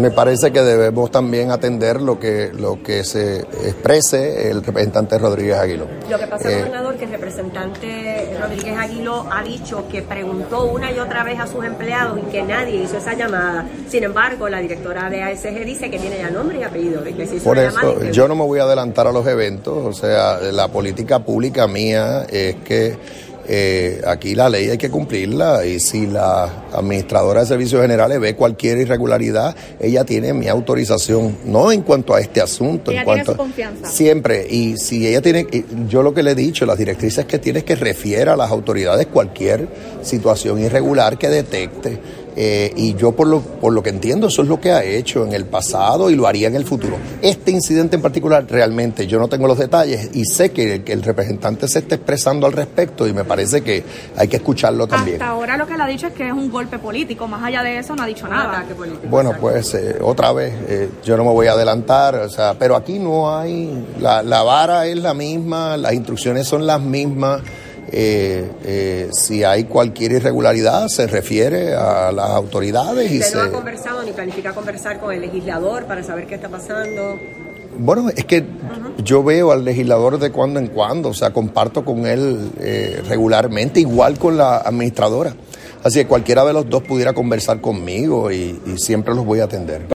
Me parece que debemos también atender lo que, lo que se exprese el representante Rodríguez Aguilo. Lo que pasa, eh, gobernador, que el representante Rodríguez Aguilo ha dicho que preguntó una y otra vez a sus empleados y que nadie hizo esa llamada. Sin embargo, la directora de ASG dice que tiene ya nombre y apellido. que se hizo Por eso, yo no me voy a adelantar a los eventos. O sea, la política pública mía es que eh, aquí la ley hay que cumplirla y si la administradora de servicios generales ve cualquier irregularidad, ella tiene mi autorización, no en cuanto a este asunto, en cuanto tiene su confianza. siempre y si ella tiene, yo lo que le he dicho, las directrices que tiene es que refiera a las autoridades cualquier situación irregular que detecte eh, y yo por lo, por lo que entiendo eso es lo que ha hecho en el pasado y lo haría en el futuro. Este incidente en particular realmente yo no tengo los detalles y sé que, el representante se está expresando al respecto y me parece que hay que escucharlo también. Hasta ahora lo que le ha dicho es que es un golpe político, más allá de eso no ha dicho nada. Bueno, pues eh, otra vez, eh, yo no me voy a adelantar, o sea, pero aquí no hay, la, la vara es la misma, las instrucciones son las mismas. Eh, eh, si hay cualquier irregularidad, se refiere a las autoridades. ¿Usted y no ha conversado ni planifica conversar con el legislador para saber qué está pasando? Bueno, es que yo veo al legislador de cuando en cuando, o sea, comparto con él eh, regularmente, igual con la administradora. Así que cualquiera de los dos pudiera conversar conmigo y, y siempre los voy a atender.